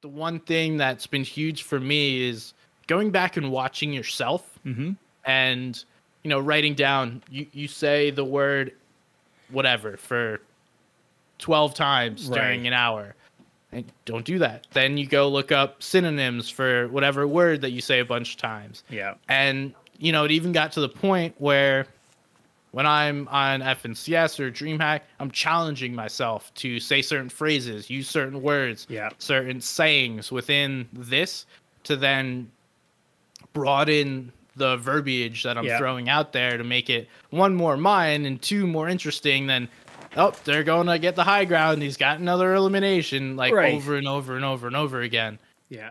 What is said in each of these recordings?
the one thing that's been huge for me is going back and watching yourself Mm-hmm. and you know writing down you, you say the word whatever for 12 times during an hour and don't do that then you go look up synonyms for whatever word that you say a bunch of times Yeah. and you know it even got to the point where when i'm on fncs or dreamhack i'm challenging myself to say certain phrases use certain words Yeah. certain sayings within this to then broaden the verbiage that i'm Yeah. throwing out there to make it one more mine and two more interesting than oh they're going to get the high ground he's got another elimination like Right. over and over and over and over again Yeah.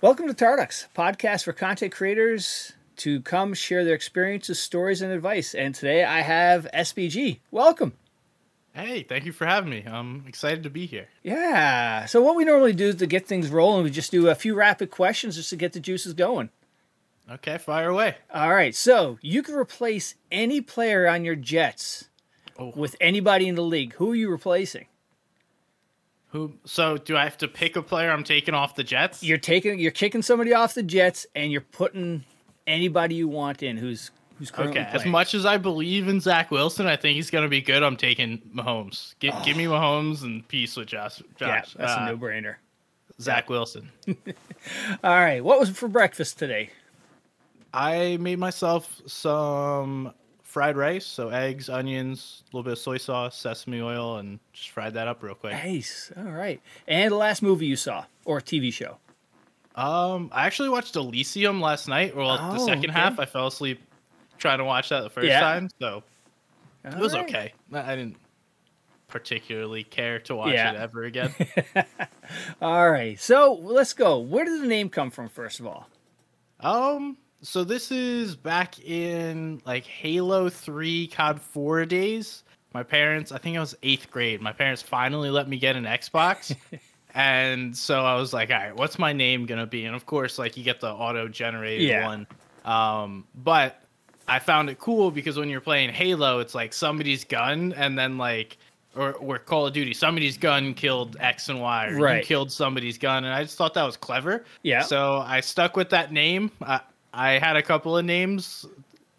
Welcome to Tarducks, podcast for content creators to come share their experiences, stories, and advice. And today I have SBG. Welcome. hey thank you for having me i'm excited to be here Yeah. So what we normally do to get things rolling, we just do a few rapid questions just to get the juices going. okay fire away All right. So you can replace any player on your Jets Oh. with anybody in the league. Who are you replacing? Who? So do I have to pick a player I'm taking off the Jets? You're taking, you're kicking somebody off the Jets, and you're putting anybody you want in who's who's currently okay. As much as I believe in Zach Wilson, I think he's gonna be good. I'm taking Mahomes. Give, give me Mahomes and peace with Josh. Yeah, Josh. that's uh, a no-brainer. Zach Wilson. All right. What was for breakfast today? I made myself some fried rice, so eggs, onions, a little bit of soy sauce, sesame oil, and just fried that up real quick. Nice. All right. And the last movie you saw or TV show? Um, I actually watched Elysium last night. Well, Oh, the second okay. half, I fell asleep trying to watch that the first Yeah. time, so it was All right. okay. I I didn't particularly care to watch Yeah. it ever again. All right. So let's go. Where did the name come from, first of all? um, so this is back in like Halo 3 COD 4 days. My parents, I think I was eighth grade. My parents finally let me get an Xbox. and so I was like, all right, what's my name gonna be? And of course, like you get the auto generated Yeah. one. Um, but I found it cool because when you're playing Halo, it's like somebody's gun and then like or, or Call of Duty, somebody's gun killed X and Y, or Right. you killed somebody's gun, and I just thought that was clever. Yeah. So I stuck with that name. I, I had a couple of names.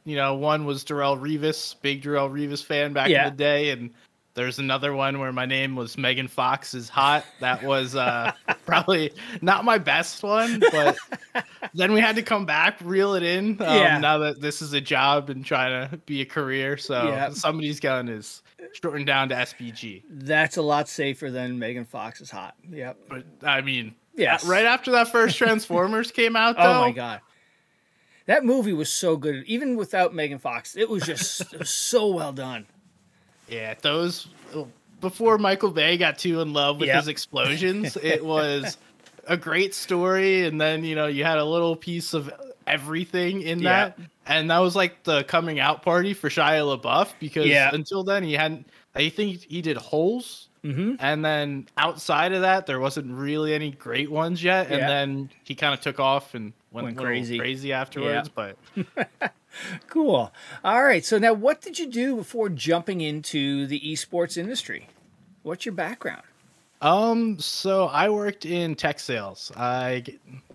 You know, one was Darrelle Revis, big Darrelle Revis fan back Yeah. in the day, and there's another one where my name was Megan Fox is hot. That was uh, probably not my best one, but then we had to come back, reel it in. Um, Yeah. Now that this is a job and trying to be a career, so Yeah. somebody's gun is shortened down to SBG. That's a lot safer than Megan Fox is hot. Yep. But I mean, Yes. right after that first Transformers came out, though, Oh my god. That movie was so good. Even without Megan Fox, it was just it was so well done. Yeah, those before Michael Bay got too in love with Yep. his explosions, it was a great story and then, you know, you had a little piece of everything in that. And that was like the coming out party for Shia LaBeouf because Yeah. until then he hadn't I think he did holes Mm-hmm. and then outside of that there wasn't really any great ones yet and Yeah. then he kind of took off and went, Went crazy. crazy afterwards, but Cool. All right. So now, what did you do before jumping into the esports industry? What's your background? Um, so I worked in tech sales. I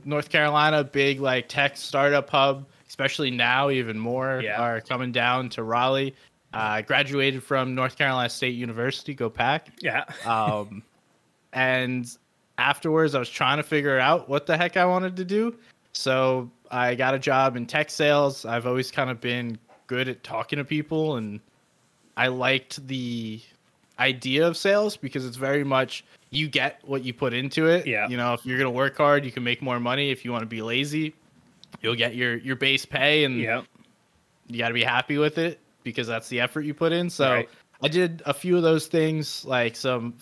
North Carolina, big like tech startup hub, especially now even more Yeah. are coming down to Raleigh. Uh, I graduated from North Carolina State University. Go Pack! Yeah. Um, and afterwards, I was trying to figure out what the heck I wanted to do. So I got a job in tech sales. I've always kind of been good at talking to people, and I liked the idea of sales because it's very much you get what you put into it. Yeah. You know, if you're gonna work hard, you can make more money. If you want to be lazy, you'll get your your base pay, and Yep. you got to be happy with it because that's the effort you put in. So Right. I did a few of those things, like some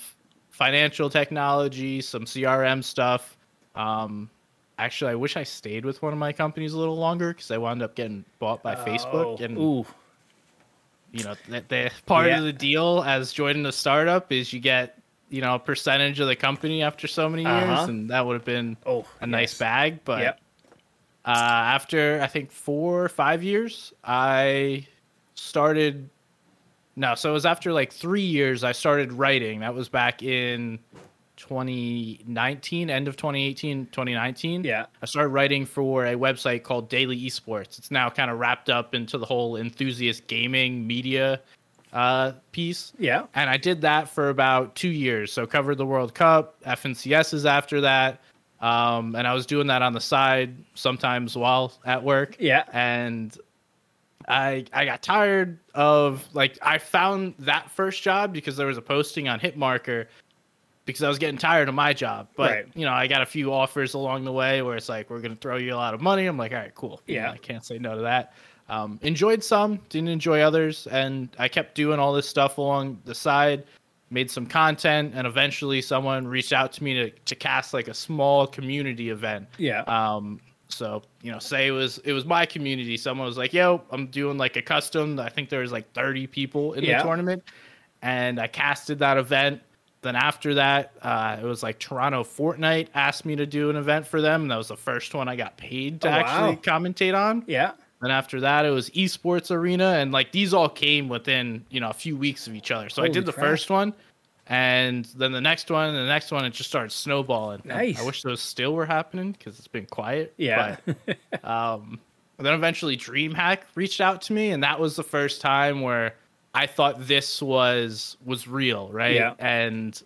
financial technology, some CRM stuff. Um, actually, I wish I stayed with one of my companies a little longer because I wound up getting bought by Facebook. And Oh, Ooh. you know, the, the part Yeah. of the deal as joining a startup is you get you know, a percentage of the company after so many years, Uh-huh. and that would have been Oh, a nice bag. But Yep. uh, after I think four or five years, I started. No, so it was after like three years I started writing. That was back in 2019, end of 2018, 2019. Yeah. I started writing for a website called Daily Esports. It's now kind of wrapped up into the whole enthusiast gaming media uh, piece. Yeah. And I did that for about two years. So covered the World Cup, FNCSs after that. Um, and I was doing that on the side sometimes while at work. Yeah. And I I got tired of like I found that first job because there was a posting on Hitmarker because I was getting tired of my job. But Right. you know, I got a few offers along the way where it's like we're gonna throw you a lot of money. I'm like, all right, cool. You know, Yeah. I can't say no to that. Um, enjoyed some, didn't enjoy others, and I kept doing all this stuff along the side. Made some content, and eventually someone reached out to me to, to cast like a small community event. Yeah. Um, so you know, say it was it was my community. Someone was like, "Yo, I'm doing like a custom." I think there was like 30 people in Yeah. the tournament, and I casted that event. Then after that, uh, it was like Toronto Fortnite asked me to do an event for them, and that was the first one I got paid to Oh, actually wow. commentate on. yeah. Then after that, it was esports arena, and like these all came within you know a few weeks of each other. So I did the crap. first one, and then the next one, and the next one, it just started snowballing. Nice. I wish those still were happening because it's been quiet. Yeah. But, um, then eventually DreamHack reached out to me, and that was the first time where I thought this was was real, right? Yeah. And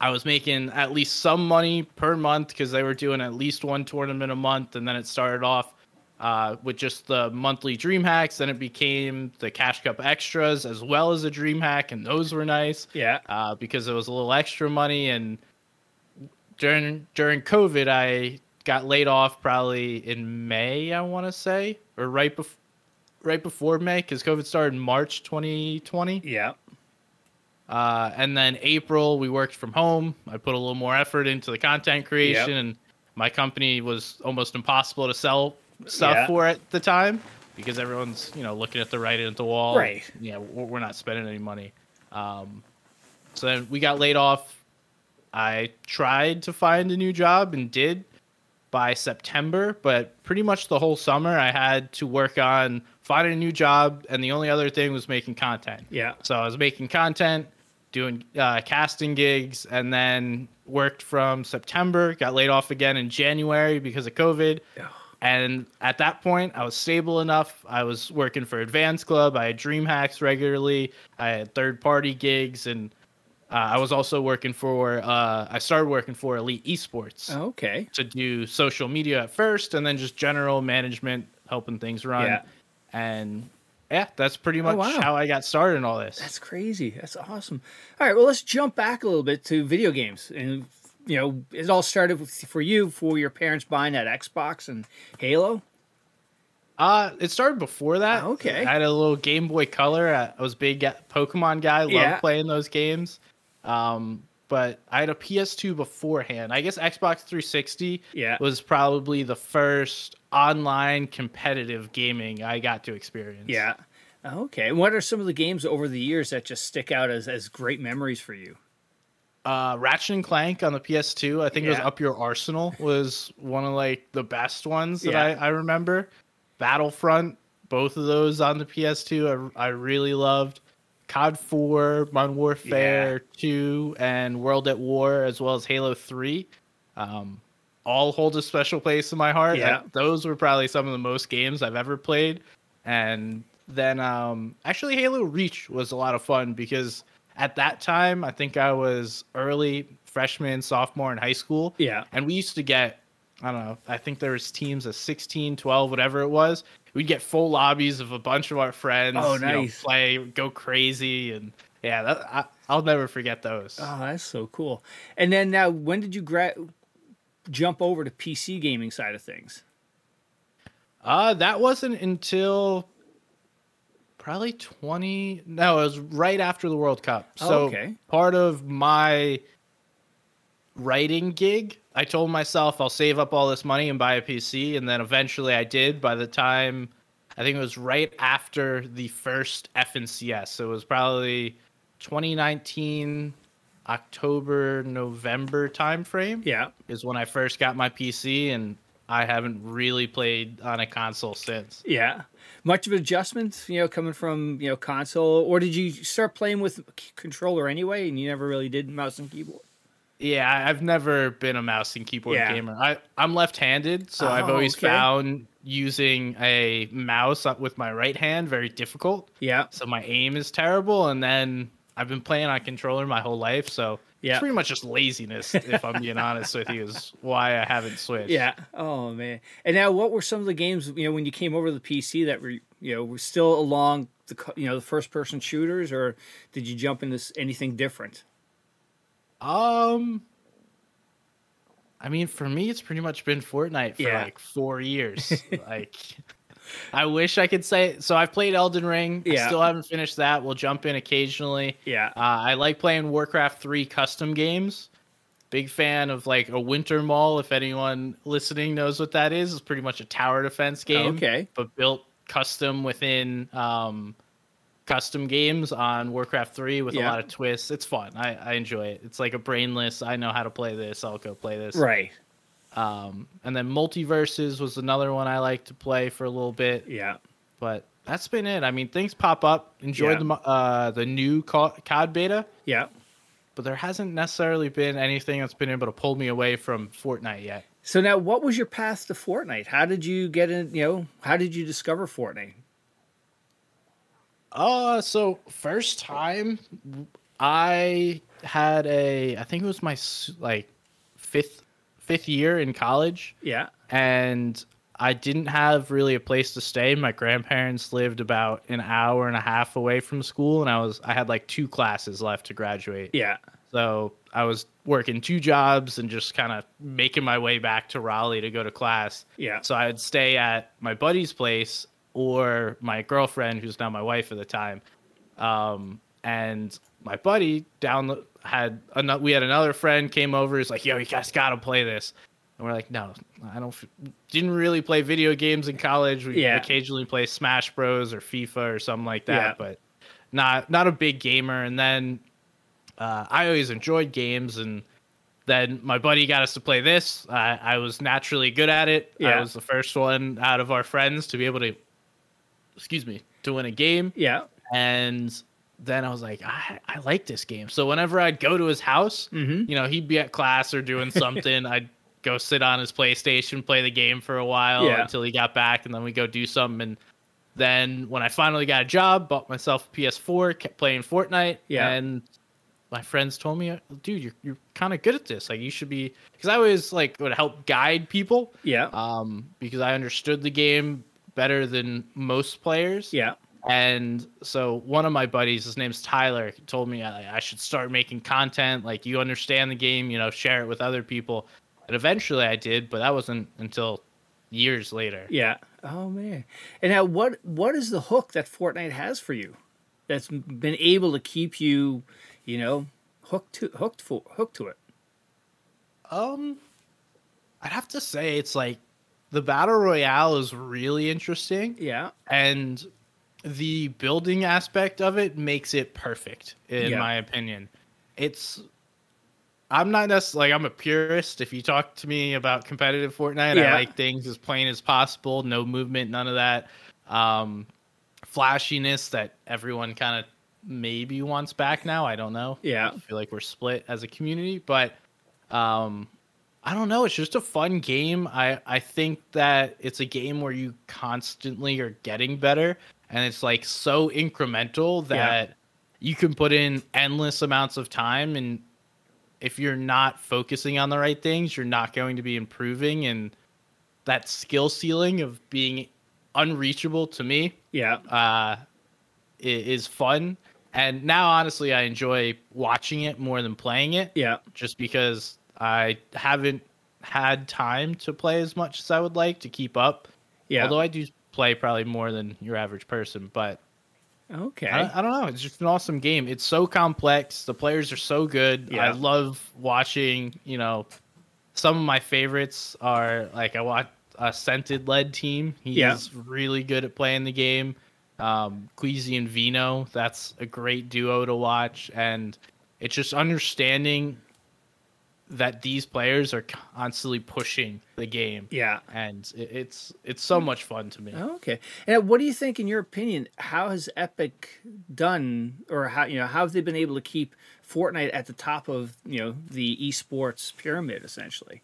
I was making at least some money per month because they were doing at least one tournament a month, and then it started off uh, with just the monthly dream hacks. Then it became the Cash Cup extras as well as a dream hack, and those were nice Yeah. uh, because it was a little extra money. And during during COVID, I got laid off probably in May, I want to say, or right before right before May because COVID started in March 2020. Yeah. Uh, and then April, we worked from home. I put a little more effort into the content creation, Yep. and my company was almost impossible to sell stuff Yeah. for at the time because everyone's you know looking at the writing at the wall. Right. Yeah, we're we're not spending any money. Um, so then we got laid off. I tried to find a new job and did by September, but pretty much the whole summer I had to work on finding a new job, and the only other thing was making content. Yeah. So I was making content, doing uh, casting gigs, and then worked from September. Got laid off again in January because of COVID. Yeah. And at that point, I was stable enough. I was working for Advanced Club. I had Dream Hacks regularly. I had third party gigs, and uh, I was also working for. Uh, I started working for Elite Esports Okay. to do social media at first, and then just general management, helping things run. Yeah. And yeah, that's pretty much wow. how I got started in all this. That's crazy. That's awesome. All right, well, let's jump back a little bit to video games. And, you know, it all started with, for you for your parents buying that Xbox and Halo. Uh, it started before that. Oh, okay. I had a little Game Boy Color. I I was a big Pokemon guy. Loved Yeah. playing those games. Um, but I had a PS2 beforehand. I guess Xbox 360 Yeah. was probably the first online competitive gaming I got to experience. Yeah. Okay. What are some of the games over the years that just stick out as, as great memories for you? Uh, Ratchet and Clank on the PS2. I think it was Up Your Arsenal was one of like the best ones that Yeah. I, I remember. Battlefront, both of those on the PS2, I, I really loved. COD 4, Modern Warfare 2, and World at War, as well as Halo 3. Um, all hold a special place in my heart. Yeah. Those were probably some of the most games I've ever played. And then um, actually, Halo Reach was a lot of fun because at that time, I think I was early freshman, sophomore in high school. Yeah. And we used to get, I don't know, I think there was teams of 16, 12, whatever it was. We'd get full lobbies of a bunch of our friends. Oh, you know, nice. play, go crazy. And yeah, that, I, I'll never forget those. Oh, that's so cool. And then now, when did you gra- jump over to PC gaming side of things? Uh, that wasn't until probably 20. No, it was right after the World Cup. Oh, So okay. part of my writing gig, I told myself I'll save up all this money and buy a PC. And then eventually I did by the time I think it was right after the first FNCS. So it was probably 2019 October, November time frame Yeah. is when I first got my PC, and I haven't really played on a console since. Yeah. Much of an adjustment, you know, coming from, you know, console, or did you start playing with c- controller anyway and you never really did mouse and keyboard? Yeah, I've never been a mouse and keyboard Yeah. gamer. I, I'm left-handed, so oh, I've Oh, always okay. found using a mouse with my right hand very difficult. Yeah. So my aim is terrible, and then I've been playing on controller my whole life, so Yeah. it's pretty much just laziness, if I'm being honest with you, is why I haven't switched. Yeah. Oh man. And now, what were some of the games you know when you came over to the PC that were you know were still along the you know the first person shooters, or did you jump into anything different? Um, I mean, for me, it's pretty much been Fortnite for Yeah. like four years. like, I wish I could say. So I've played Elden Ring. Yeah. I still haven't finished that. We'll jump in occasionally. Yeah. Uh, I like playing Warcraft 3 custom games. Big fan of like a Winter Maul. If anyone listening knows what that is, it's pretty much a tower defense game. Okay. But built custom within um, custom games on Warcraft 3 with Yeah. a lot of twists. It's fun. I, I enjoy it. It's like a brainless, I know how to play this. I'll go play this. Right. Um, and then MultiVersus was another one I like to play for a little bit. Yeah. But that's been it. I mean, things pop up. Enjoyed Yeah. the uh, the new Co- COD beta Yeah. but there hasn't necessarily been anything that's been able to pull me away from Fortnite yet. So now, what was your path to Fortnite? How did you get in? You know, how did you discover Fortnite? Uh, so first time I had a, I think it was my like fifth fifth year in college, Yeah. and I didn't have really a place to stay. My grandparents lived about an hour and a half away from school, and I was I had like two classes left to graduate. Yeah. So I was working two jobs and just kind of making my way back to Raleigh to go to class. Yeah. So I'd stay at my buddy's place or my girlfriend, who's now my wife at the time. Um, and my buddy down the, had another, we had another friend came over. He's like, "Yo, you guys gotta play this." And we're like, "No, I don't." f- Didn't really play video games in college. We Yeah. occasionally play Smash Bros or FIFA or something like that, Yeah. but not not a big gamer. And then uh, I always enjoyed games, and then my buddy got us to play this. I, I was naturally good at it. Yeah. I was the first one out of our friends to be able to, excuse me, to win a game. Yeah. And then I was like, I, I like this game. So whenever I'd go to his house, Mhm. you know, he'd be at class or doing something. I'd go sit on his PlayStation, play the game for a while Yeah. until he got back, and then we go do something. And then when I finally got a job, bought myself a PS4, kept playing Fortnite. Yeah. And my friends told me, dude, you're, you're kind of good at this. Like you should be, because I always like would help guide people Yeah. um, because I understood the game better than most players. Yeah. And so one of my buddies, his name's Tyler, told me I, I should start making content. Like you understand the game, you know, share it with other people. And eventually I did, but that wasn't until years later. Yeah. Oh man. And now, what what is the hook that Fortnite has for you? That's been able to keep you, you know, hooked to hooked for hooked to it. Um, I'd have to say it's like the battle royale is really interesting. Yeah. and the building aspect of it makes it perfect in Yeah. my opinion it's i'm not necessarily like i'm a purist if you talk to me about competitive fortnite Yeah. i like things as plain as possible no movement none of that um flashiness that everyone kind of maybe wants back now i don't know Yeah. I feel like we're split as a community, but um I don't know, it's just a fun game. I I think that it's a game where you constantly are getting better and it's like so incremental that you can put in endless amounts of time and if you're not focusing on the right things, you're not going to be improving and that skill ceiling of being unreachable to me Yeah. uh, is fun. And now, honestly, I enjoy watching it more than playing it, Yeah. just because I haven't had time to play as much as I would like to keep up. Yeah. Although I do play probably more than your average person, but okay. I, I don't know. It's just an awesome game. It's so complex. The players are so good. Yeah. I love watching. You know, some of my favorites are like I watch a scented lead team. He's Yeah. really good at playing the game. Um, Queasy and Veno. That's a great duo to watch. And it's just understanding that these players are constantly pushing the game. Yeah. And it, it's it's so much fun to me. Okay. And what do you think, in your opinion, how has Epic done, or how you know how have they been able to keep Fortnite at the top of you know the esports pyramid, essentially?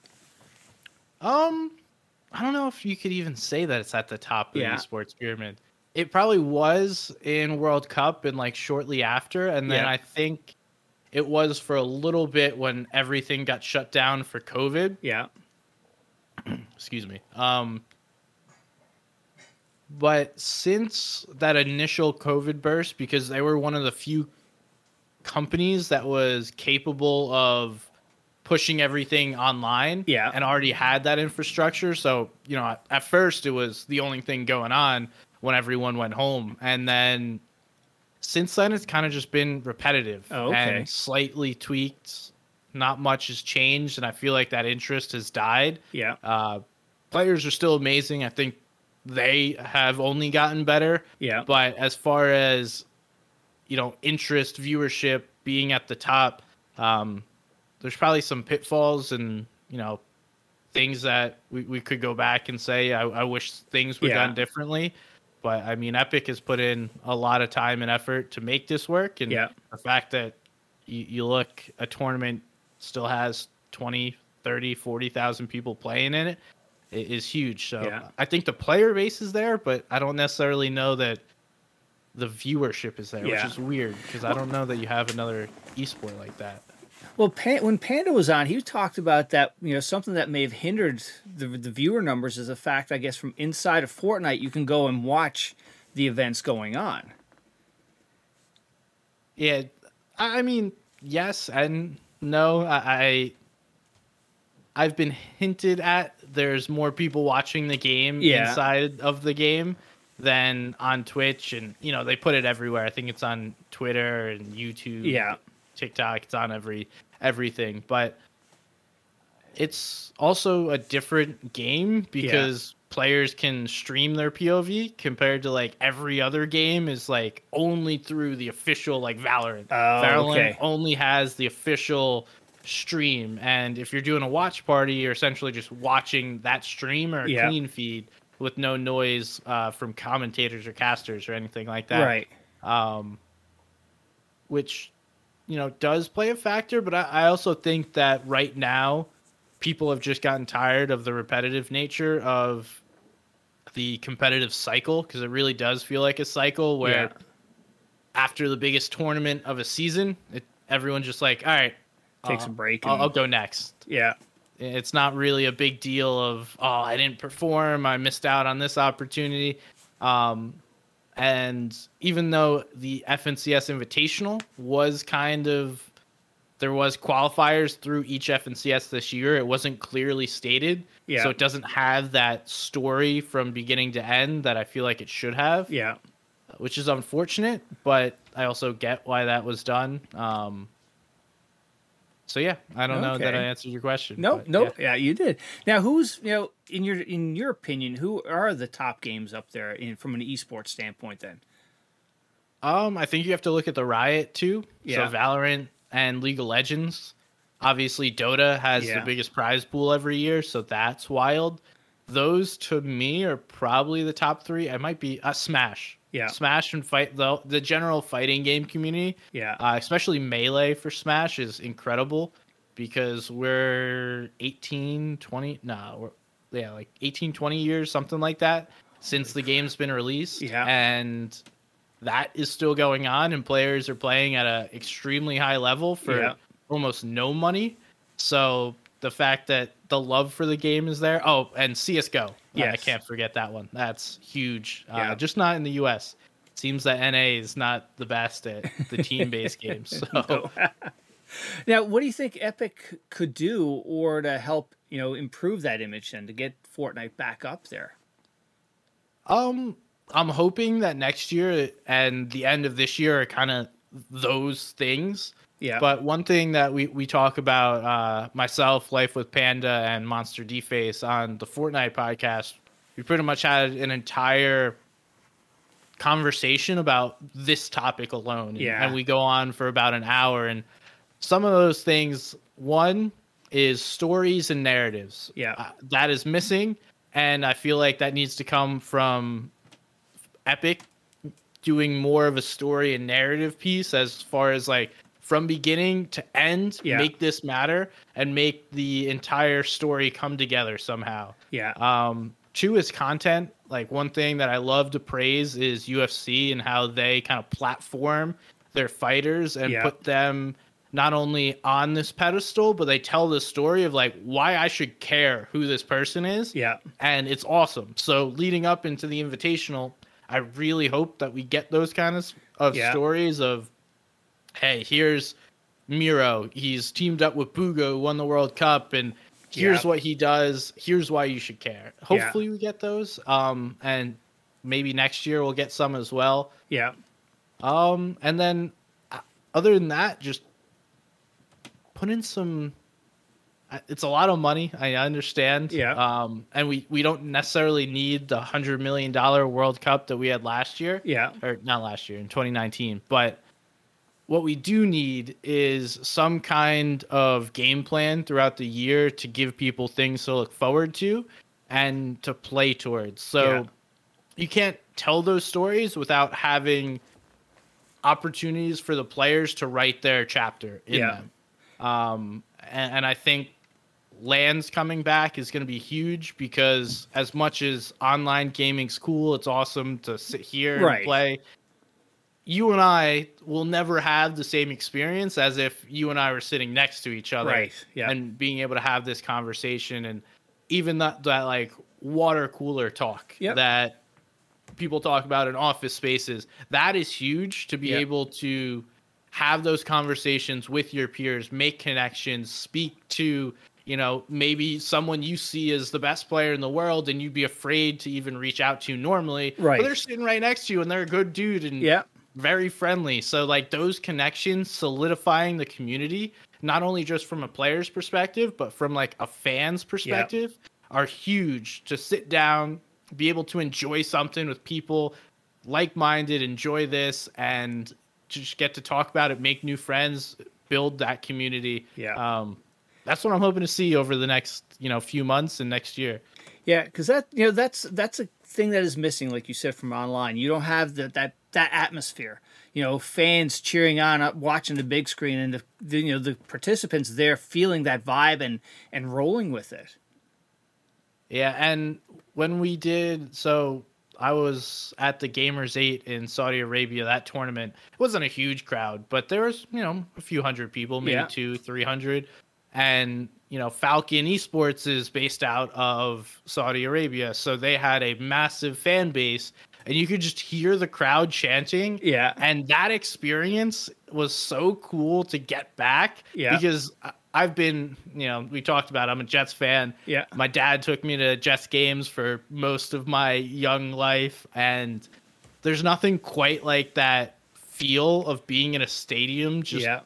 Um, I don't know if you could even say that it's at the top of Yeah. the esports pyramid. It probably was in World Cup and like shortly after, and then Yeah. I think it was for a little bit when everything got shut down for COVID. Yeah. excuse me um but since that initial covid burst because they were one of the few companies that was capable of pushing everything online Yeah. and already had that infrastructure so you know at- at first it was the only thing going on when everyone went home and then since then it's kind of just been repetitive Oh, okay. and slightly tweaked not much has changed and i feel like that interest has died Yeah. uh, players are still amazing. I think they have only gotten better. Yeah. But as far as you know, interest, viewership being at the top, um, there's probably some pitfalls and you know things that we, we could go back and say I, I wish things were Yeah. done differently. But I mean, Epic has put in a lot of time and effort to make this work, and Yeah. the fact that you, you look a tournament still has 20 30 40,000 people playing in it i- huge so Yeah. i think the player base is there but i don't necessarily know that the viewership is there Yeah. which is weird because i don't know that you have another esport like that Well, Pan- when Panda was on, he talked about that. You know, something that may have hindered the the viewer numbers is the fact, I guess, from inside of Fortnite, you can go and watch the events going on. yeah i mean yes and no i, I i've been hinted at there's more people watching the game Yeah. inside of the game than on twitch and you know they put it everywhere i think it's on twitter and youtube Yeah. TikTok. It's on every everything, but it's also a different game because players can stream their POV compared to like every other game is like only through the official like Valorant. Oh, Valorant okay. only has the official stream, and if you're doing a watch party, you're essentially just watching that stream or a Yeah. clean feed with no noise uh, from commentators or casters or anything like that Right. um, which you know does play a factor. But I, I also think that right now, people have just gotten tired of the repetitive nature of the competitive cycle because it really does feel like a cycle where Yeah. after the biggest tournament of a season, it, everyone's just like, all right. Takes uh, a break. I'll, and- I'll go next. Yeah. It's not really a big deal of oh I didn't perform, I missed out on this opportunity. Um, and even though the FNCS Invitational was kind of there was qualifiers through each FNCS this year, it wasn't clearly stated. Yeah. So it doesn't have that story from beginning to end that I feel like it should have Yeah. which is unfortunate, but I also get why that was done. Um, so yeah, I don't know that I answered your question. No, but no, yeah. yeah. you did. Now, who's you know in your in your opinion, who are the top games up there in from an esports standpoint? Then, Um, I think you have to look at the Riot too. Yeah. So Valorant and League of Legends. Obviously, Dota has Yeah. the biggest prize pool every year, so that's wild. Those to me are probably the top three. I might be uh, Smash. Yeah. Smash and fight the the general fighting game community. yeah, uh, especially melee for smash is incredible because we're 18 20 no we're yeah like 18 20 years something like that since the game's been released Yeah. and that is still going on and players are playing at an extremely high level for Yeah. almost no money so the fact that the love for the game is there oh and csgo Uh, i can't forget that one that's huge Yeah. uh, just not in the us seems that NA is not the best at the team-based games. So now, what do you think Epic could do or to help you know improve that image and to get Fortnite back up there? um I'm hoping that next year and the end of this year are kind of those things. Yeah, But one thing that we, we talk about, uh, myself, Life with Panda, and MonsterDface on the Fortnite podcast, we pretty much had an entire conversation about this topic alone. And- Yeah. And we go on for about an hour. And some of those things. One is stories and narratives. Yeah. Uh, that is missing, and I feel like that needs to come from Epic doing more of a story and narrative piece as far as like from beginning to end Yeah. make this matter and make the entire story come together somehow Yeah. um two is content like one thing that i love to praise is ufc and how they kind of platform their fighters and Yeah. put them not only on this pedestal but they tell the story of like why i should care who this person is yeah. and it's awesome. So leading up into the invitational, I really hope that we get those kind of of Yeah. stories of, hey, here's Mero. He's teamed up with Bugha, won the World Cup, and here's Yeah. what he does. Here's why you should care. Hopefully we get those. Um, and maybe next year we'll get some as well. Yeah. Um, and then uh, other than that, just put in some. uh, It's a lot of money. I understand. Yeah. Um, and we we don't necessarily need the hundred million dollar World Cup that we had last year. Yeah. Or not last year in 2019, but what we do need is some kind of game plan throughout the year to give people things to look forward to and to play towards. So Yeah. you can't tell those stories without having opportunities for the players to write their chapter in Yeah. them. Um, and, and I think lands coming back is going to be huge because as much as online gaming's cool, it's awesome to sit here Right. and play. You and I will never have the same experience as if you and I were sitting next to each other Right. Yeah. and being able to have this conversation and even that that like water cooler talk Yep. that people talk about in office spaces that is huge to be Yep. able to have those conversations with your peers make connections speak to you know maybe someone you see as the best player in the world and you'd be afraid to even reach out to normally Right. but they're sitting right next to you and they're a good dude and Yeah. Very friendly. So like those connections solidifying the community, not only just from a player's perspective, but from like a fan's perspective, are huge to sit down, be able to enjoy something with people like-minded, enjoy this and just get to talk about it, make new friends, build that community. Yeah. Um that's what I'm hoping to see over the next, you know, few months and next year. Yeah, because that you know that's that's a thing that is missing, like you said, from online. You don't have the, that that atmosphere. You know, fans cheering on, uh, watching the big screen, and the, the you know the participants there feeling that vibe and and rolling with it. Yeah, and when we did so I was at the Gamers 8 in Saudi Arabia that tournament. It wasn't a huge crowd, but there was, you know, a few hundred people, maybe Yeah. two, 300. And, you know, Falcon Esports is based out of Saudi Arabia, so they had a massive fan base and you could just hear the crowd chanting. Yeah. And that experience was so cool to get back Yeah. because I've been, you know, we talked about I'm a Jets fan. Yeah. My dad took me to Jets games for most of my young life and there's nothing quite like that feel of being in a stadium just yeah,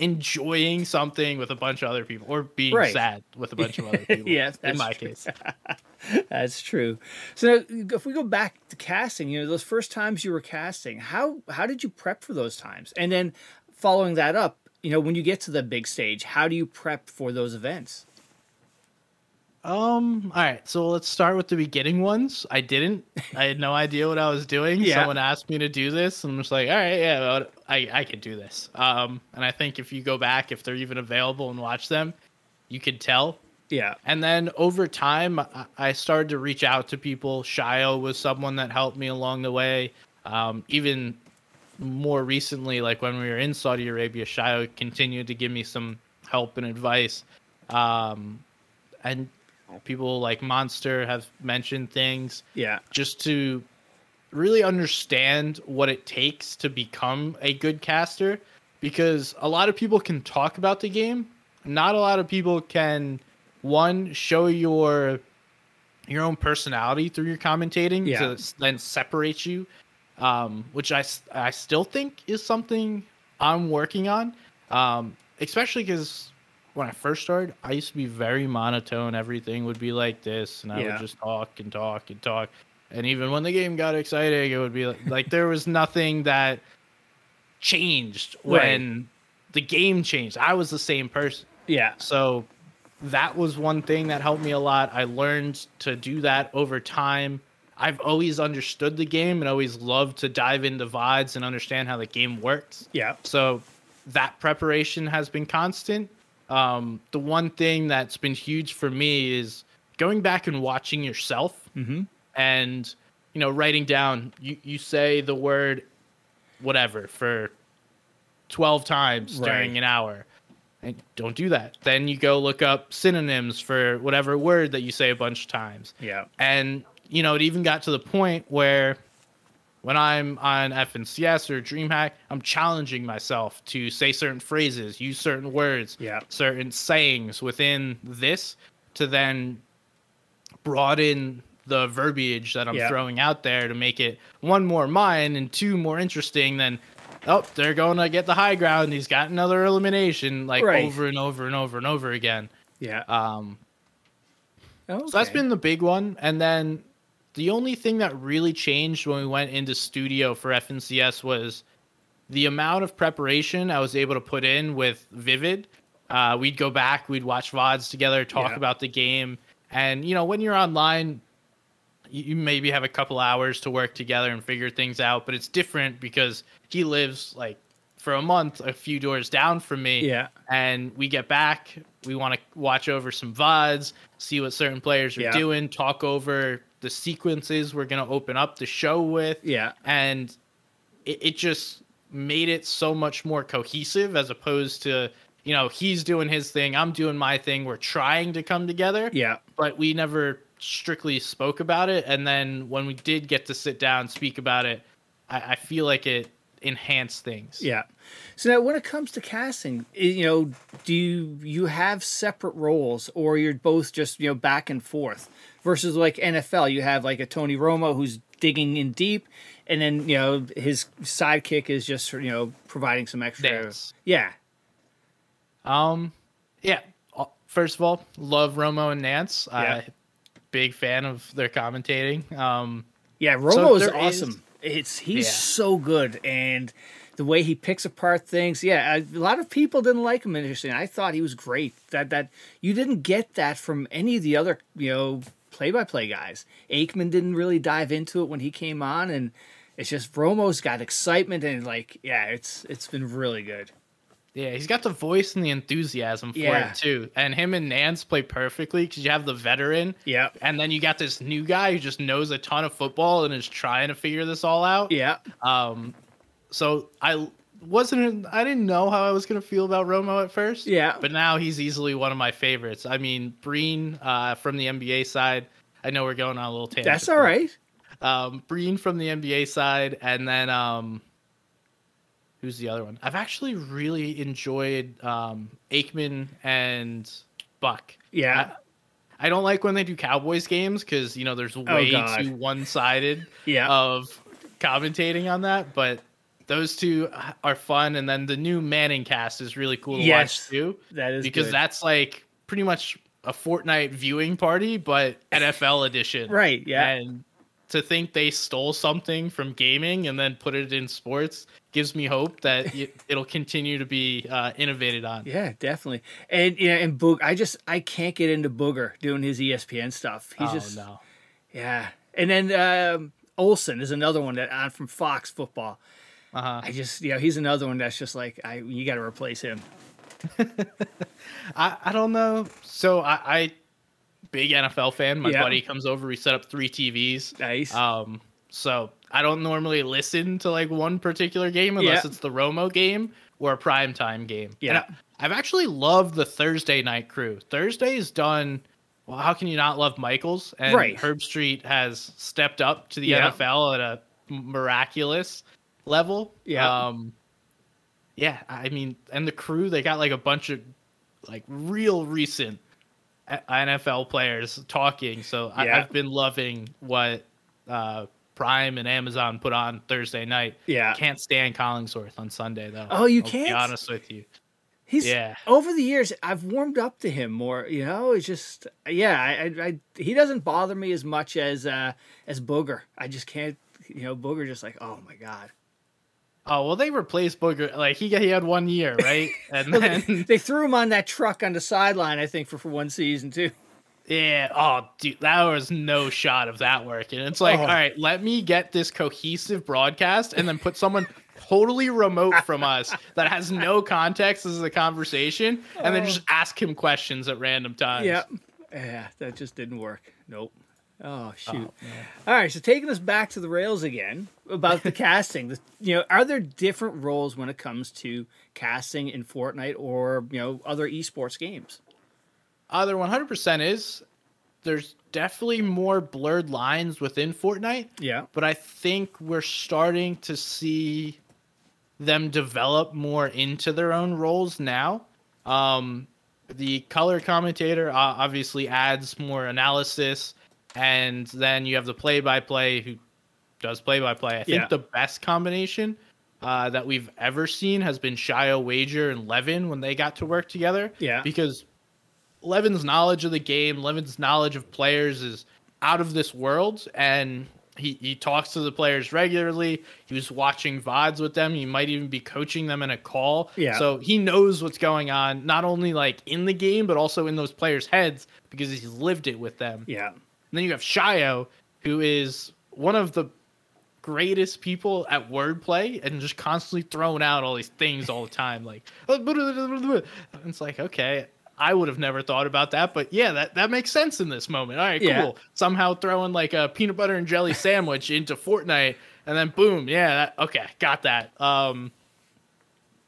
enjoying something with a bunch of other people or being Right. sad with a bunch of other people. yes, in my true. case. that's true. So if we go back to casting, you know, those first times you were casting, how how did you prep for those times? And then following that up, you know, when you get to the big stage, how do you prep for those events? Um. All right. So let's start with the beginning ones. I didn't. I had no idea what I was doing. Yeah. Someone asked me to do this, and I'm just like, all right, yeah, well, I I can do this. Um. And I think if you go back, if they're even available and watch them, you could tell. Yeah, And then over time, I- I started to reach out to people. Shio was someone that helped me along the way. Um, even more recently, like when we were in Saudi Arabia, Shio continued to give me some help and advice. Um, and people like Monster have mentioned things yeah, just to really understand what it takes to become a good caster because a lot of people can talk about the game not a lot of people can one show your your own personality through your commentating Yeah. to then separate you um, which I, I still think is something i'm working on um, especially because when i first started i used to be very monotone everything would be like this and i Yeah. would just talk and talk and talk and even when the game got exciting it would be like, like there was nothing that changed Right. when the game changed. I was the same person. Yeah. So that was one thing that helped me a lot. I learned to do that over time. I've always understood the game and always loved to dive into VODs and understand how the game works. Yeah. So that preparation has been constant. Um, the one thing that's been huge for me is going back and watching yourself Mm-hmm. and you know writing down you, you say the word whatever for 12 times during an hour and don't do that then you go look up synonyms for whatever word that you say a bunch of times Yeah. and you know it even got to the point where when i'm on fncs or dreamhack i'm challenging myself to say certain phrases use certain words Yeah. certain sayings within this to then broaden the verbiage that i'm Yeah. throwing out there to make it one more mine and two more interesting than oh they're going to get the high ground he's got another elimination like Right. over and over and over and over again Yeah. um okay. so that's been the big one. And then the only thing that really changed when we went into studio for FNCS was the amount of preparation I was able to put in with Vivid. Uh, we'd go back, we'd watch VODs together, talk Yeah. about the game. And, you know, when you're online, you, maybe have a couple hours to work together and figure things out, but it's different because he lives like for a month a few doors down from me Yeah. and we get back. We want to watch over some VODs, see what certain players are Yeah. doing, talk over the sequences we're going to open up the show with. Yeah. And it, it just made it so much more cohesive as opposed to, you know, he's doing his thing, I'm doing my thing. We're trying to come together, Yeah. but we never strictly spoke about it. And then when we did get to sit down and speak about it, I, I feel like it enhanced things. Yeah. So now, when it comes to casting, you know, do you, you have separate roles, or you're both just you know back and forth? Versus like NFL, you have like a Tony Romo who's digging in deep, and then you know his sidekick is just you know providing some extra. Nantz. Yeah. Um, yeah. Uh, First of all, love Romo and Nantz. Yeah. Uh, big fan of their commentating. Um, Yeah, Romo is there awesome. It's he's Yeah. so good, and the way he picks apart things. Yeah, a lot of people didn't like him initially. I thought he was great. That that you didn't get that from any of the other you know play-by-play guys. Aikman didn't really dive into it when he came on, and it's just Romo's got excitement and like yeah, it's it's been really good. yeah, he's got the voice and the enthusiasm for Yeah. it too. And him and Nantz play perfectly because you have the veteran, Yeah, and then you got this new guy who just knows a ton of football and is trying to figure this all out. yeah, Um, so I wasn't, I didn't know how I was gonna feel about Romo at first. Yeah. but now he's easily one of my favorites. I mean, Breen uh, from the NBA side. I know we're going on a little tangent. that's all right. um, Breen from the NBA side, and then um, who's the other one? I've actually really enjoyed um, Aikman and Buck. Yeah, I don't like when they do Cowboys games because you know there's way Oh, too one sided yeah, of commentating on that, but those two are fun. And then the new Manning cast is really cool to Yes, watch too that is because good. that's like pretty much a Fortnite viewing party, but NFL edition. right. Yeah, And to think they stole something from gaming and then put it in sports gives me hope that it, it'll continue to be uh, innovated on. Yeah, definitely. And yeah, and Boog, I just I can't get into Booger doing his ESPN stuff. He's oh just no. yeah. And then um, Olsen is another one that on from Fox Football. Uh-huh. I just you know he's another one that's just like I you got to replace him. I, I don't know. So I, I big NFL fan. My Yeah. buddy comes over. We set up three TVs. Nice. Um, so I don't normally listen to like one particular game unless Yeah. it's the Romo game or a primetime game. And Yeah. I, have actually loved the Thursday night crew. Thursday's done. Well, how can you not love Michaels? And Right. Herbstreit has stepped up to the Yeah. NFL at a miraculous level. Yeah. Um, yeah, I mean, and the crew, they got like a bunch of like real recent NFL players talking. So I, Yeah. I've been loving what uh, Prime and Amazon put on Thursday night. Yeah. Can't stand Collinsworth on Sunday though. Oh, you I'll can't? Be honest with you. He's yeah. over the years I've warmed up to him more. You know, it's just yeah. I, I, I he doesn't bother me as much as uh as Booger. I just can't. You know, Booger just like oh my god. Oh well, they replaced Booger. Like he he had one year, right? And then They threw him on that truck on the sideline, I think, for, for one season too. yeah, oh dude, that was no shot of that working. It's like, Oh. all right, let me get this cohesive broadcast, and then put someone totally remote from us that has no context as a conversation, and then oh. just ask him questions at random times. Yeah. Yeah, that just didn't work. Nope. Oh shoot. All right, so taking us back to the rails again about the casting. The, you know, are there different roles when it comes to casting in Fortnite or you know other esports games? Uh, there 100% is. There's definitely more blurred lines within Fortnite. Yeah. but I think we're starting to see them develop more into their own roles now. Um, the color commentator uh, obviously adds more analysis, and then you have the play-by-play who does play-by-play. I think Yeah. the best combination uh, that we've ever seen has been Shio Wager and Levin when they got to work together. Yeah. because Levin's knowledge of the game, Levin's knowledge of players is out of this world, and he, he talks to the players regularly. He was watching VODs with them. He might even be coaching them in a call. Yeah. So he knows what's going on, not only like in the game, but also in those players' heads because he's lived it with them. Yeah. And then you have Shio, who is one of the greatest people at wordplay and just constantly throwing out all these things all the time. Like, it's like, okay, I would have never thought about that, but yeah, that, that makes sense in this moment. All right, Yeah. cool. Somehow throwing like a peanut butter and jelly sandwich into Fortnite, and then boom, yeah, that, okay, got that. Um,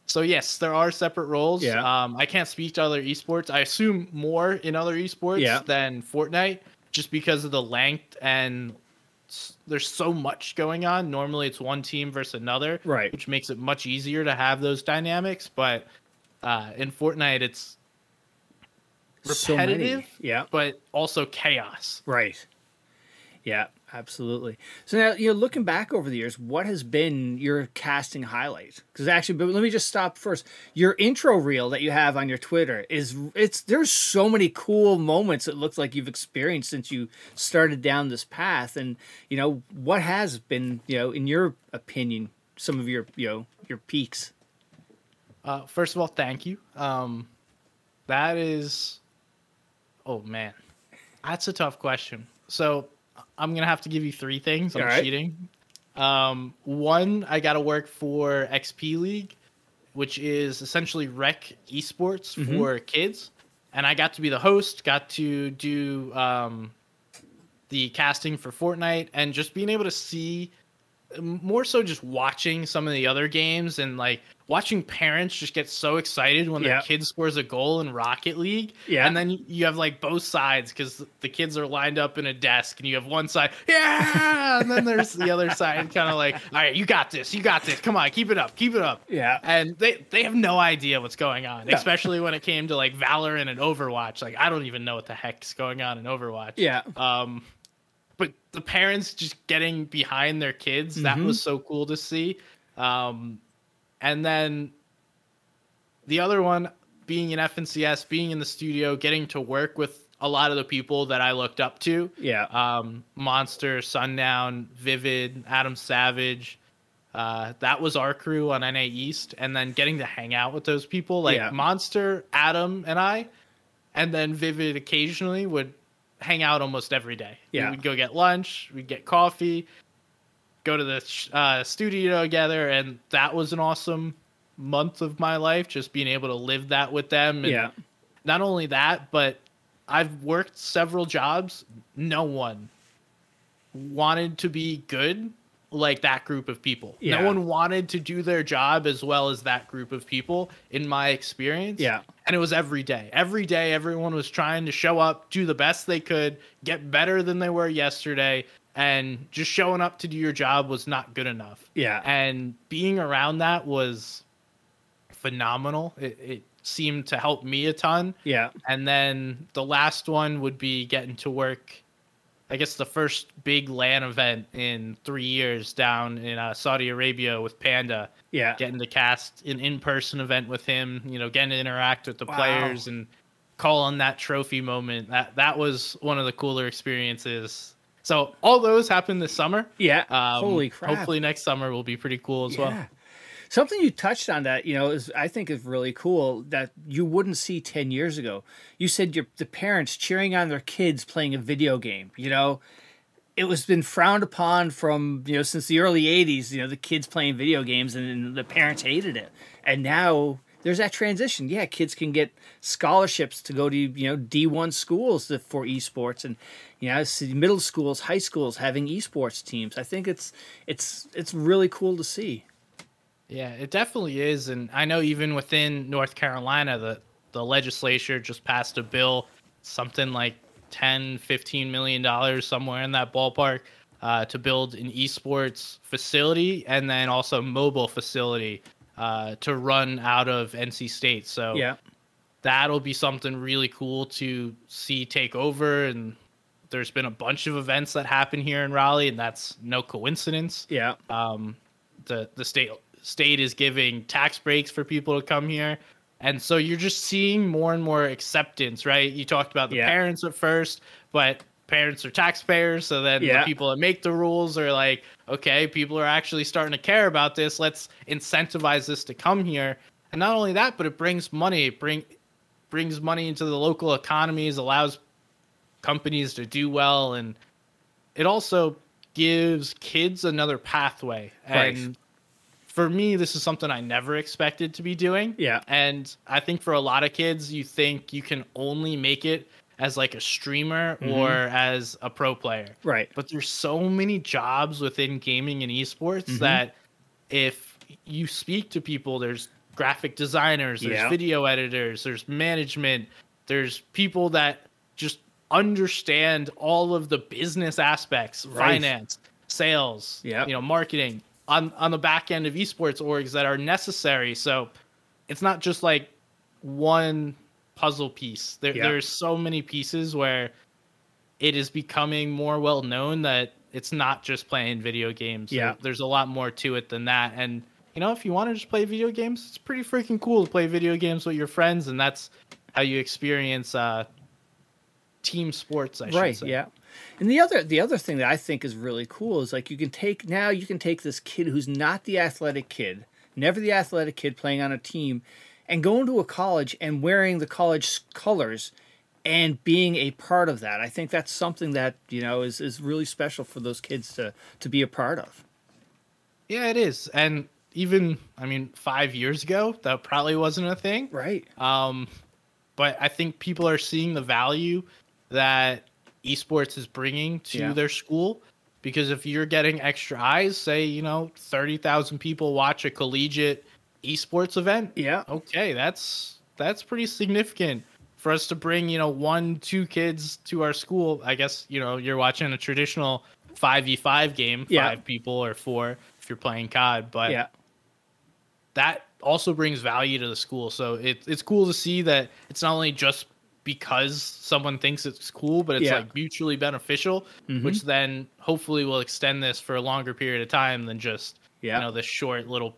so yes, there are separate roles. Yeah. Um, I can't speak to other esports. I assume more in other esports Yeah. than Fortnite, just because of the length and there's so much going on. Normally, it's one team versus another, Right. Which makes it much easier to have those dynamics. But uh, in Fortnite, it's So repetitive, Yeah. but also chaos. Right. Yeah, absolutely. So now, you know, looking back over the years, what has been your casting highlight? Because actually, but let me just stop first. Your intro reel that you have on your Twitter is it's there's so many cool moments it looks like you've experienced since you started down this path. And you know, what has been, you know, in your opinion, some of your, you know, your peaks? Uh, first of all, thank you. Um, that is, oh man, that's a tough question. So I'm gonna have to give you three things. I'm right. cheating. Um, one, I got to work for XP League, which is essentially rec esports Mm-hmm. for kids, and I got to be the host. Got to do um, the casting for Fortnite, and just being able to see more so just watching some of the other games and like watching parents just get so excited when their kid scores a goal in Rocket League. Yeah. And then you have like both sides because the kids are lined up in a desk and you have one side, yeah. And then there's the other side kind of like, all right, you got this. You got this. Come on, keep it up. Keep it up. Yeah. And they, they have no idea what's going on, Yeah. especially when it came to like Valorant and Overwatch. Like, I don't even know what the heck's going on in Overwatch. Yeah. Um, but the parents just getting behind their kids that Mhm. was so cool to see. Um, and then the other one being in FNCS, being in the studio, getting to work with a lot of the people that I looked up to. Yeah. Um, Monster, Sundown, Vivid, Adam Savage. Uh, that was our crew on NA East, and then getting to hang out with those people like Yeah. Monster, Adam, and I, and then Vivid occasionally would hang out almost every day. Yeah. we would go get lunch, we'd get coffee, go to the sh- uh, studio together, and that was an awesome month of my life. Just being able to live that with them, and Yeah. not only that, but I've worked several jobs. No one wanted to be good like that group of people. Yeah. No one wanted to do their job as well as that group of people, in my experience. Yeah. And it was every day. Every day, everyone was trying to show up, do the best they could, get better than they were yesterday. And just showing up to do your job was not good enough. Yeah. And being around that was phenomenal. It, it seemed to help me a ton. Yeah. And then the last one would be getting to work, I guess the first big LAN event in three years down in uh, Saudi Arabia with Panda. Yeah. Getting to cast an in person event with him, you know, getting to interact with the Wow. players and call on that trophy moment. That that was one of the cooler experiences. So all those happened this summer. Yeah. Um, Holy crap. Hopefully next summer will be pretty cool as well. Something you touched on that you know is I think is really cool that you wouldn't see ten years ago. You said your the parents cheering on their kids playing a video game. You know, it was been frowned upon from you know since the early '80s. You know, the kids playing video games and, and the parents hated it, and now there's that transition. Yeah, kids can get scholarships to go to you know D1 schools for esports, and you know middle schools, high schools having esports teams. I think it's it's it's really cool to see. Yeah, it definitely is, and I know even within North Carolina, the the legislature just passed a bill, something like 10, 15 million dollars, somewhere in that ballpark. Uh, to build an esports facility and then also mobile facility uh, to run out of NC State. So Yeah, that'll be something really cool to see take over. And there's been a bunch of events that happen here in Raleigh, and that's no coincidence. yeah, Um, the the state state is giving tax breaks for people to come here. And so you're just seeing more and more acceptance, right? You talked about the Yeah. parents at first, but parents are taxpayers. So then Yeah. the people that make the rules are like, okay, people are actually starting to care about this. Let's incentivize this to come here. And not only that, but it brings money. It bring brings money into the local economies, allows companies to do well, and it also gives kids another pathway. Right. And for me, this is something I never expected to be doing. Yeah. And I think for a lot of kids, you think you can only make it as like a streamer Mm-hmm. or as a pro player. right. But there's so many jobs within gaming and esports Mm-hmm. that if you speak to people, there's graphic designers, there's Yeah. video editors, there's management, there's people that just understand all of the business aspects, Right. finance, sales, Yep. you know, marketing on on the back end of esports orgs that are necessary. So it's not just like one puzzle piece. There, Yeah. There's so many pieces where it is becoming more well known that it's not just playing video games. Yeah. there's a lot more to it than that. And you know, if you want to just play video games, it's pretty freaking cool to play video games with your friends, and that's how you experience uh, team sports. I should right say. yeah and the other the other thing that i think is really cool is like you can take now you can take this kid who's not the athletic kid never the athletic kid playing on a team and go into a college and wearing the college colors and being a part of that i think that's something that you know is, is really special for those kids to to be a part of Yeah, it is. And even, I mean, five years ago, that probably wasn't a thing. right Um, but I think people are seeing the value that esports is bringing to Yeah. their school. Because if you're getting extra eyes, say, you know, 30,000 people watch a collegiate esports event, yeah okay, that's that's pretty significant for us to bring, you know, one, two kids to our school. I guess, you know, you're watching a traditional 5v5 game, Yeah. five people or four if you're playing COD, but yeah that also brings value to the school. So it, it's cool to see that it's not only just because someone thinks it's cool, but it's Yeah. like mutually beneficial, Mhm. which then hopefully will extend this for a longer period of time than just Yeah. you know this short little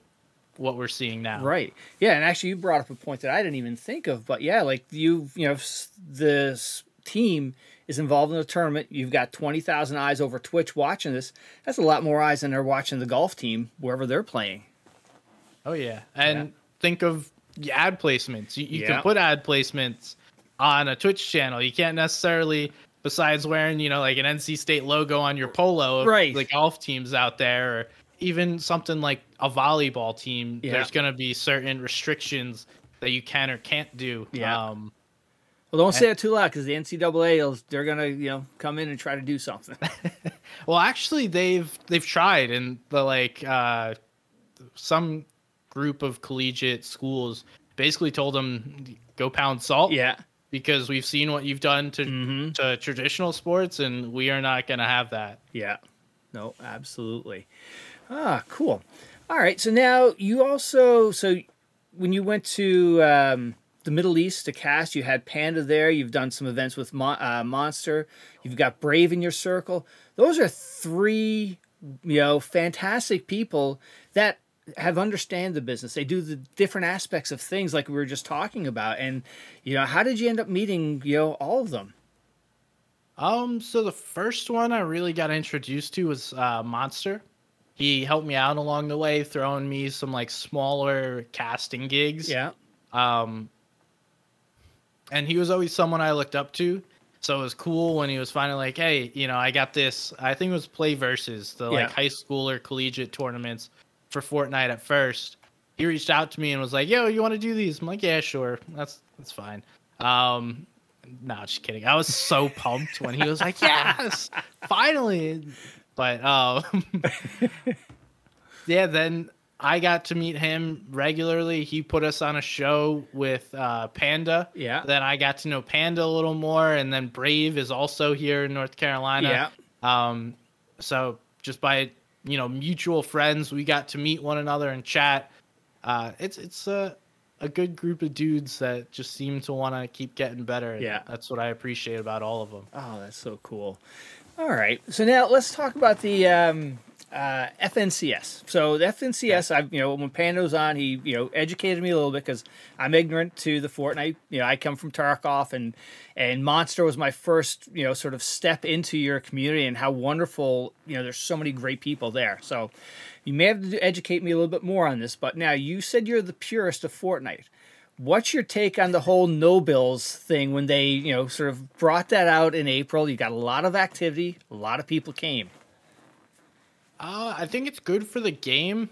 what we're seeing now. Right. Yeah, and actually, you brought up a point that I didn't even think of. But yeah, like you, you know, this team is involved in a tournament. You've got twenty thousand eyes over Twitch watching this. That's a lot more eyes than they're watching the golf team wherever they're playing. Oh yeah, and Yeah. think of the ad placements. You, you Yeah. can put ad placements on a Twitch channel. You can't necessarily, besides wearing you know like an NC State logo on your polo, Right. The golf teams out there, or even something like a volleyball team. Yeah. There's going to be certain restrictions that you can or can't do. Yeah. Um, Well, don't say it too loud because the NCAA, they're gonna, you know, come in and try to do something. well, actually, they've they've tried, and the like uh, some group of collegiate schools basically told them go pound salt. yeah. Because we've seen what you've done to Mhm. to traditional sports, and we are not going to have that. Yeah. No, absolutely. Ah, cool. All right. So now you also so when you went to um, the Middle East to cast, you had Panda there. You've done some events with Mon- uh, Monster. You've got Brave in your circle. Those are three, you know, fantastic people that have understand the business. They do the different aspects of things like we were just talking about. And you know, how did you end up meeting, you know, all of them? Um, so the first one I really got introduced to was uh, Monster. he helped me out along the way, throwing me some like smaller casting gigs. Yeah. Um, and he was always someone I looked up to. So it was cool when he was finally like, "Hey, you know, I got this." I think it was PlayVS, the like high school or collegiate tournaments for Fortnite at first. He reached out to me and was like, "Yo, you want to do these?" I'm like, "Yeah, sure. That's that's fine." Um, no, just kidding. I was so pumped when he was like, "Yes, finally!" But um, yeah, then I got to meet him regularly. He put us on a show with uh, Panda. Yeah. Then I got to know Panda a little more, and then Brave is also here in North Carolina. Yeah. Um, so just by you know mutual friends, we got to meet one another and chat. Uh, it's it's a a good group of dudes that just seem to want to keep getting better. Yeah. that's what I appreciate about all of them. Oh, that's so cool. All right. So now let's talk about the um, uh, FNCS. So the FNCS, I've you know when Panda's on, he you know educated me a little bit because I'm ignorant to the Fortnite. You know, I come from Tarkov, and and Monster was my first you know sort of step into your community and how wonderful. You know, there's so many great people there. So you may have to educate me a little bit more on this. But now you said you're the purist of Fortnite. What's your take on the whole no builds thing when they, you know, sort of brought that out in April? You got a lot of activity, a lot of people came. Uh, I think it's good for the game.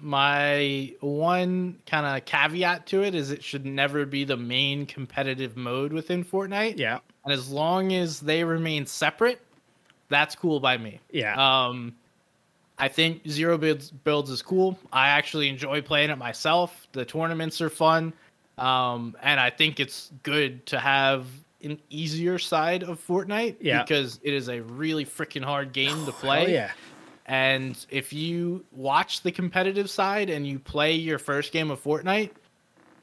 My one kind of caveat to it is it should never be the main competitive mode within Fortnite. Yeah. And as long as they remain separate, that's cool by me. Yeah. Um, I think zero builds builds is cool. I actually enjoy playing it myself. The tournaments are fun, um, and I think it's good to have an easier side of Fortnite Yeah. because it is a really freaking hard game to Oh play. yeah. And if you watch the competitive side and you play your first game of Fortnite,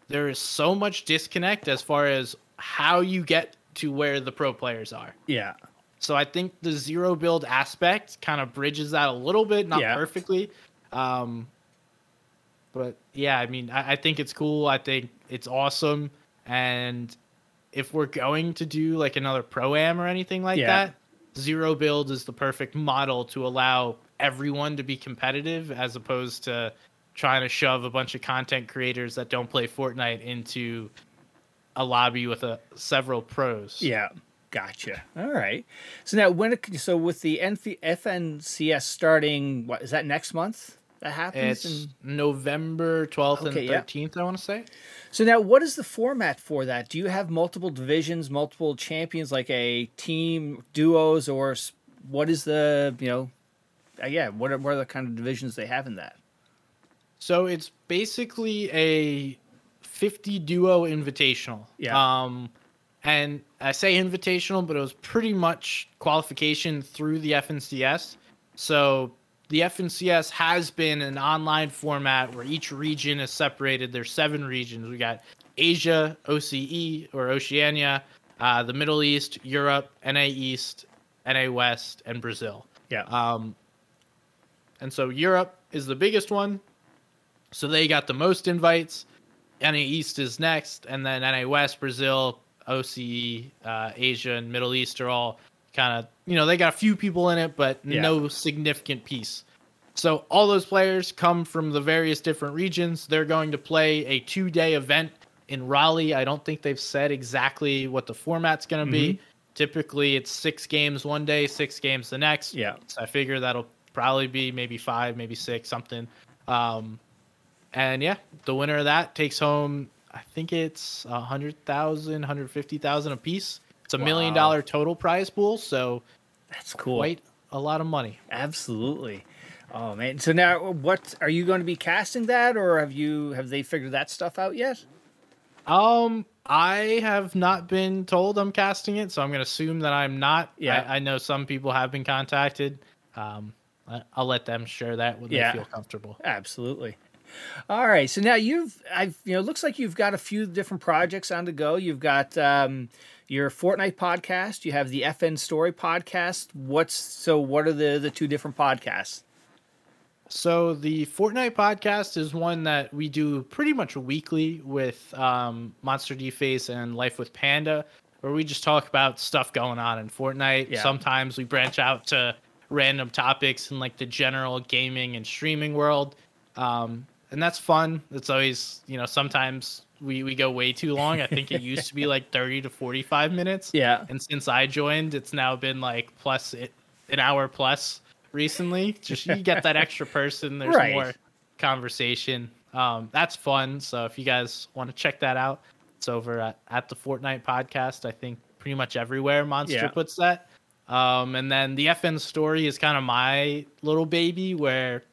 there is so much disconnect as far as how you get to where the pro players are. Yeah. So I think the zero build aspect kind of bridges that a little bit, not Yeah. perfectly. Um, but yeah, I mean, I, I think it's cool. I think it's awesome. And if we're going to do like another pro am or anything like Yeah. that, zero build is the perfect model to allow everyone to be competitive as opposed to trying to shove a bunch of content creators that don't play Fortnite into a lobby with a several pros. Yeah. Gotcha. All right. So now when it, so with the NF FNCS starting, what is that next month? That happens. It's And- November 12th Okay, and yeah. 13th, I want to say. so now what is the format for that? Do you have multiple divisions, multiple champions, like a team, duos, or what is the you know? Uh, yeah. What are, what are the kind of divisions they have in that? So it's basically a 50 duo invitational. Yeah. Um, and I say invitational, but it was pretty much qualification through the FNCS. So the FNCS has been an online format where each region is separated. There's seven regions. We got Asia, OCE or Oceania, uh, the Middle East, Europe, NA East, NA West, and Brazil. Yeah. Um, and so Europe is the biggest one. So they got the most invites. NA East is next, and then NA West, Brazil, OCE, uh, Asia, and Middle East are all kind of you know they got a few people in it, but Yeah. no significant piece. So all those players come from the various different regions. They're going to play a two-day event in Raleigh. I don't think they've said exactly what the format's going to be. Typically, it's six games one day, six games the next. Yeah. So I figure that'll probably be maybe five, maybe six, something. Um, and yeah, the winner of that takes home, I think it's a hundred thousand, hundred fifty thousand a piece. It's a million dollar total prize pool, so That's cool. quite a lot of money. Absolutely. Oh man. So now what are you going to be casting that or have you have they figured that stuff out yet? Um, I have not been told I'm casting it, so I'm gonna assume that I'm not. Yeah. I, I know some people have been contacted. Um, I'll let them share that when Yeah. they feel comfortable. Absolutely. All right. So now you've I've you know, it looks like you've got a few different projects on the go. You've got um your Fortnite podcast, you have the FN Story podcast. What's so what are the the two different podcasts? So the Fortnite podcast is one that we do pretty much weekly with um, MonsterDface and Life with Panda, where we just talk about stuff going on in Fortnite. Yeah. Sometimes we branch out to random topics in like the general gaming and streaming world. Um, and that's fun. It's always, you know, sometimes we, we go way too long. I think it used to be like 30 to 45 minutes. Yeah. And since I joined, it's now been like plus it, an hour plus recently. Just you get that extra person. There's Right. more conversation. Um, that's fun. So if you guys want to check that out, it's over at, at the Fortnite podcast. I think pretty much everywhere Monster Yeah. puts that. Um, and then the FN story is kind of my little baby where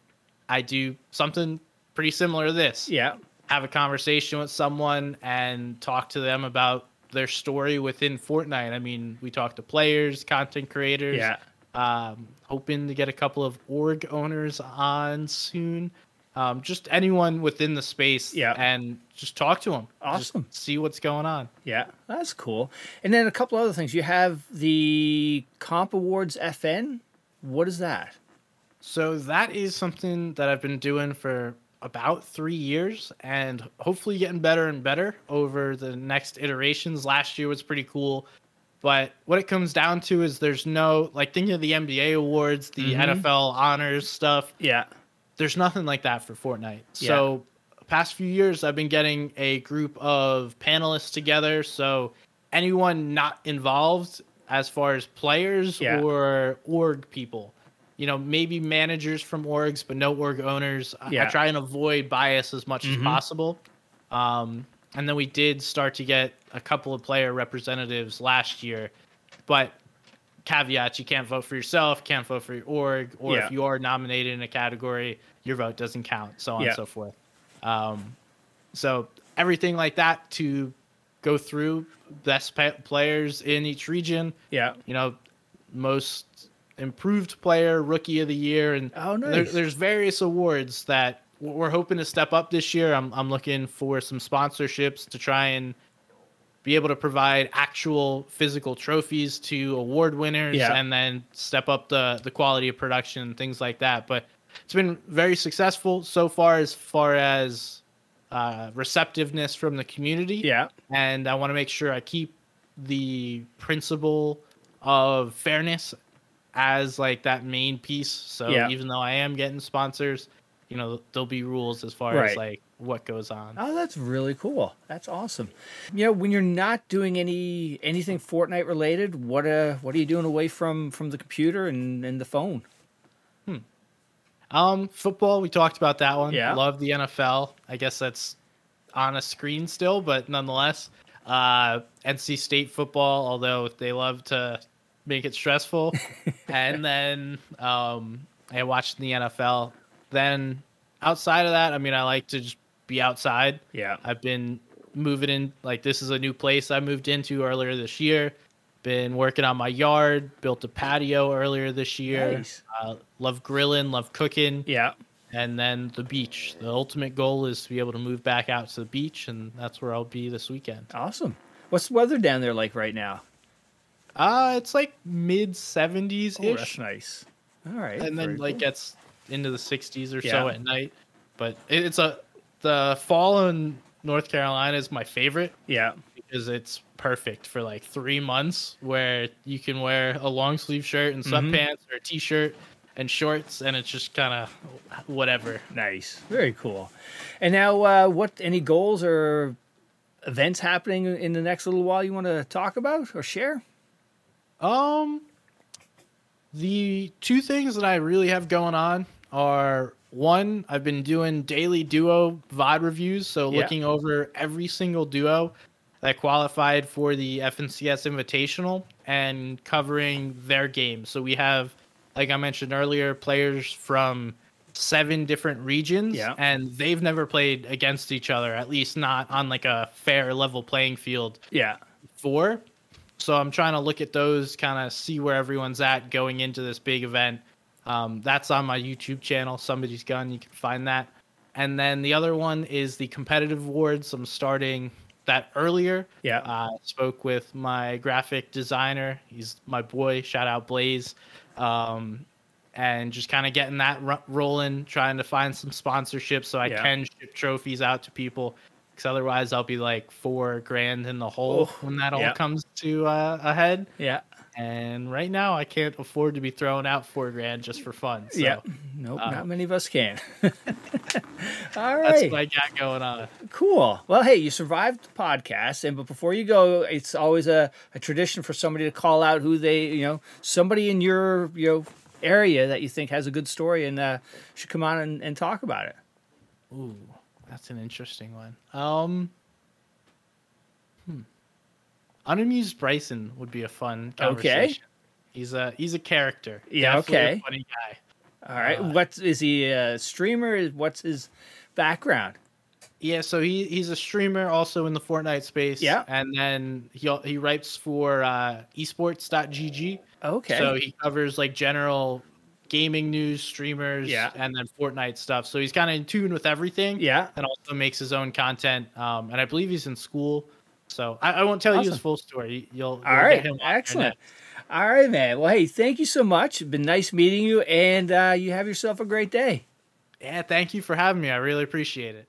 I do something pretty similar to this Yeah. have a conversation with someone and talk to them about their story within Fortnite. I mean, we talk to players, content creators. Yeah. Um, hoping to get a couple of org owners on soon. Um, just anyone within the space. Yeah. And just talk to them. Awesome. see what's going on. Yeah, that's cool. And then a couple other things. You have the Comp Awards FN. What is that? So that is something that I've been doing for about three years and hopefully getting better and better over the next iterations. Last year was pretty cool. But what it comes down to is there's no, like, thinking of the NBA awards, the Mhm. NFL honors stuff, Yeah. There's nothing like that for Fortnite. So, past few years, I've been getting a group of panelists together. So, anyone not involved as far as players Yeah. or org people, you know, maybe managers from orgs, but no org owners. I- I try and avoid bias as much as Mhm. possible. Um, and then we did start to get a couple of player representatives last year, but caveats you can't vote for yourself can't vote for your org or Yeah. if you are nominated in a category your vote doesn't count so on Yeah. and so forth um, so everything like that to go through best pa- players in each region Yeah. you know most improved player rookie of the year and Oh, there- there's various awards that we're hoping to step up this year I'm, I'm looking for some sponsorships to try and be able to provide actual physical trophies to award winners Yeah. and then step up the the quality of production and things like that but it's been very successful so far as far as uh, receptiveness from the community Yeah. and I want to make sure I keep the principle of fairness as like that main piece. So Yeah. even though I am getting sponsors, you know, there'll be rules as far Right. as like what goes on. Oh, that's really cool. That's awesome. You know, when you're not doing any anything Fortnite related, what uh what are you doing away from from the computer and, and the phone? hmm Um, football, we talked about that one. Yeah. Love the NFL. I guess that's on a screen still, but nonetheless, uh, NC State football, although they love to make it stressful. and then um, I watched the NFL. Then outside of that, I mean, I like to just be outside. Yeah. I've been moving in, like, this is a new place I moved into earlier this year. Been working on my yard, built a patio earlier this year. Nice. Uh, love grilling, love cooking Yeah. and then the beach. The ultimate goal is to be able to move back out to the beach, and that's where I'll be this weekend. Awesome. What's the weather down there like right now? Uh it's like mid seventies Oh, that's ish, nice. All right. and then very like cool. Into the sixties or Yeah. so at night. But it's a the fall in North Carolina is my favorite yeah. because it's perfect for like three months where you can wear a long sleeve shirt and Mhm. sweatpants or a t shirt and shorts, and it's just kind of whatever. Nice. Very cool. And now, uh, what? Any goals or events happening in the next little while you want to talk about or share? Um, the two things that I really have going on are one, I've been doing daily duo VOD reviews, so Yeah. looking over every single duo that qualified for the FNCS Invitational and covering their games. So we have, like I mentioned earlier, players from seven different regions, Yeah. and they've never played against each other, at least not on like a fair level playing field Yeah. for. So I'm trying to look at those, kind of see where everyone's at going into this big event. Um, that's on my YouTube channel, Somebody's Gun. You can find that. And then the other one is the competitive awards. I'm starting that earlier. Yeah. Uh, spoke with my graphic designer. He's my boy. Shout out Blaze. Um, and just kind of getting that ro- rolling, trying to find some sponsorships so I Yeah. can ship trophies out to people. Because otherwise, I'll be like four grand in the hole Oh, when that all yeah. comes to uh, a head. Yeah. And right now, I can't afford to be throwing out four grand just for fun. So yeah. Nope. uh, not many of us can. All right. that's what I got going on. Cool. Well, hey, you survived the podcast, and but before you go, it's always a, a tradition for somebody to call out who they, you know, somebody in your you know area that you think has a good story and uh, should come on and, and talk about it. Ooh, that's an interesting one. Um. Unamused Bryson would be a fun conversation. Okay. He's a he's a character. Yeah, Definitely a okay. funny guy. All right. Uh, What is he a streamer? What's his background? Yeah, so he he's a streamer also in the Fortnite space. Yeah. and then he he writes for uh, esports.gg. Okay. So he covers like general gaming news, streamers, Yeah. and then Fortnite stuff. So he's kind of in tune with everything. yeah. and also makes his own content. Um, and I believe he's in school. So I, I won't tell you his full story. You'll, you'll All right. him Excellent. All right, man. Well, hey, thank you so much. It's been nice meeting you, and uh, you have yourself a great day. Yeah, thank you for having me. I really appreciate it.